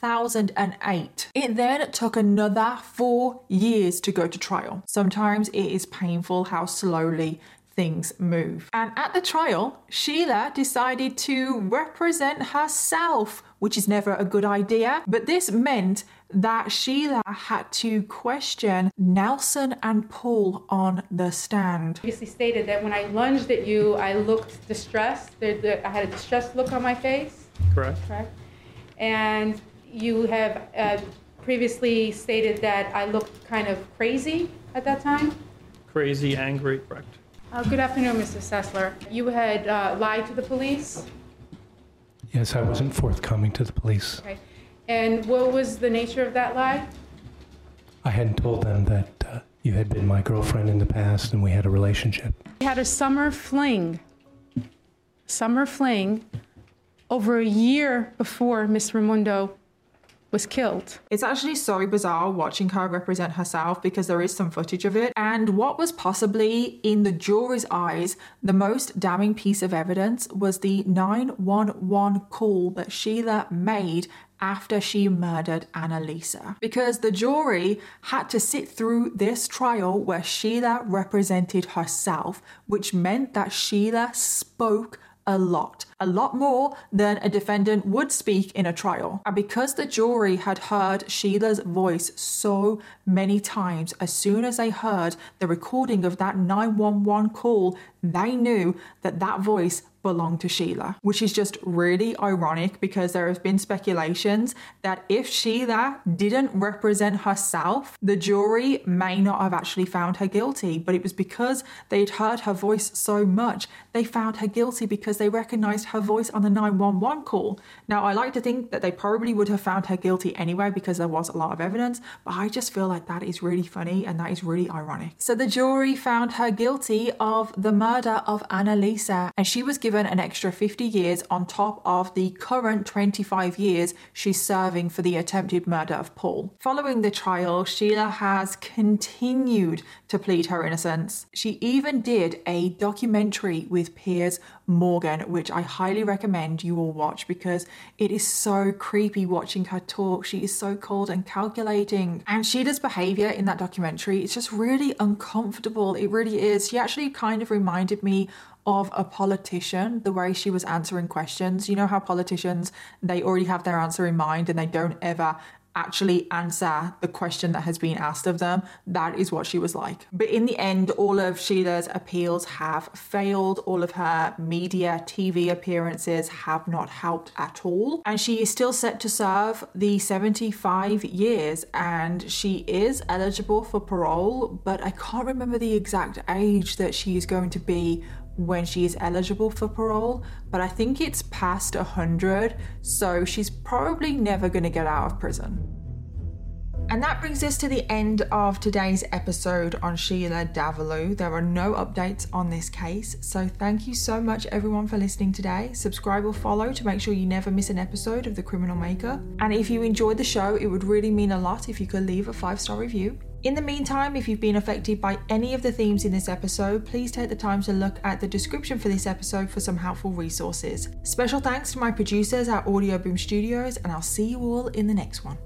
A: 2008. It then took another four years to go to trial. Sometimes it is painful how slowly things move. And at the trial, Sheila decided to represent herself, which is never a good idea. But this meant that Sheila had to question Nelson and Paul on the stand.
D: Previously stated that when I lunged at you, I looked distressed. There- there- I had a distressed look on my face,
E: Correct.
D: correct? And you have uh, previously stated that I looked kind of crazy at that time.
E: Crazy, angry, correct.
D: Uh, Good afternoon, Mr. Sessler. You had uh, lied to the police,
F: Yes, I wasn't forthcoming to the police.
D: okay? And what was the nature of that lie?
F: I hadn't told them that uh, you had been my girlfriend in the past and we had a relationship.
D: We had a summer fling, summer fling, over a year before Miss Raymundo was killed.
A: It's actually so bizarre watching her represent herself because there is some footage of it. And what was possibly, in the jury's eyes, the most damning piece of evidence was the 911 call that Sheila made after she murdered Annalisa. Because the jury had to sit through this trial where Sheila represented herself, which meant that Sheila spoke a lot, a lot more than a defendant would speak in a trial. And because the jury had heard Sheila's voice so many times, as soon as they heard the recording of that 911 call, they knew that that voice belonged to Sheila, which is just really ironic because there have been speculations that if Sheila didn't represent herself, the jury may not have actually found her guilty. But it was because they'd heard her voice so much, they found her guilty because they recognized her voice on the 911 call. Now, I like to think that they probably would have found her guilty anyway because there was a lot of evidence, but I just feel like that is really funny and that is really ironic. So the jury found her guilty of the murder of Annalisa, and she was given an extra 50 years on top of the current 25 years she's serving for the attempted murder of Paul. Following the trial, Sheila has continued to plead her innocence. She even did a documentary with Piers Morgan, which I highly recommend you all watch because it is so creepy watching her talk. She is so cold and calculating. And Sheila's behavior in that documentary is just really uncomfortable. It really is. She actually kind of reminded me of a politician, the way she was answering questions. You know how politicians, they already have their answer in mind and they don't ever actually answer the question that has been asked of them. That is what she was like. But in the end, all of Sheila's appeals have failed. All of her media, TV appearances have not helped at all. And she is still set to serve the 75 years and she is eligible for parole, but I can't remember the exact age that she is going to be when she is eligible for parole, but I think it's past 100, so she's probably never going to get out of prison. And that brings us to the end of today's episode on Sheila Davalloo. There are no updates on this case, so thank you so much everyone for listening today. Subscribe or follow to make sure you never miss an episode of The Criminal Maker. And if you enjoyed the show, it would really mean a lot if you could leave a five star review. In the meantime, if you've been affected by any of the themes in this episode, please take the time to look at the description for this episode for some helpful resources. Special thanks to my producers at Audioboom Studios, and I'll see you all in the next one.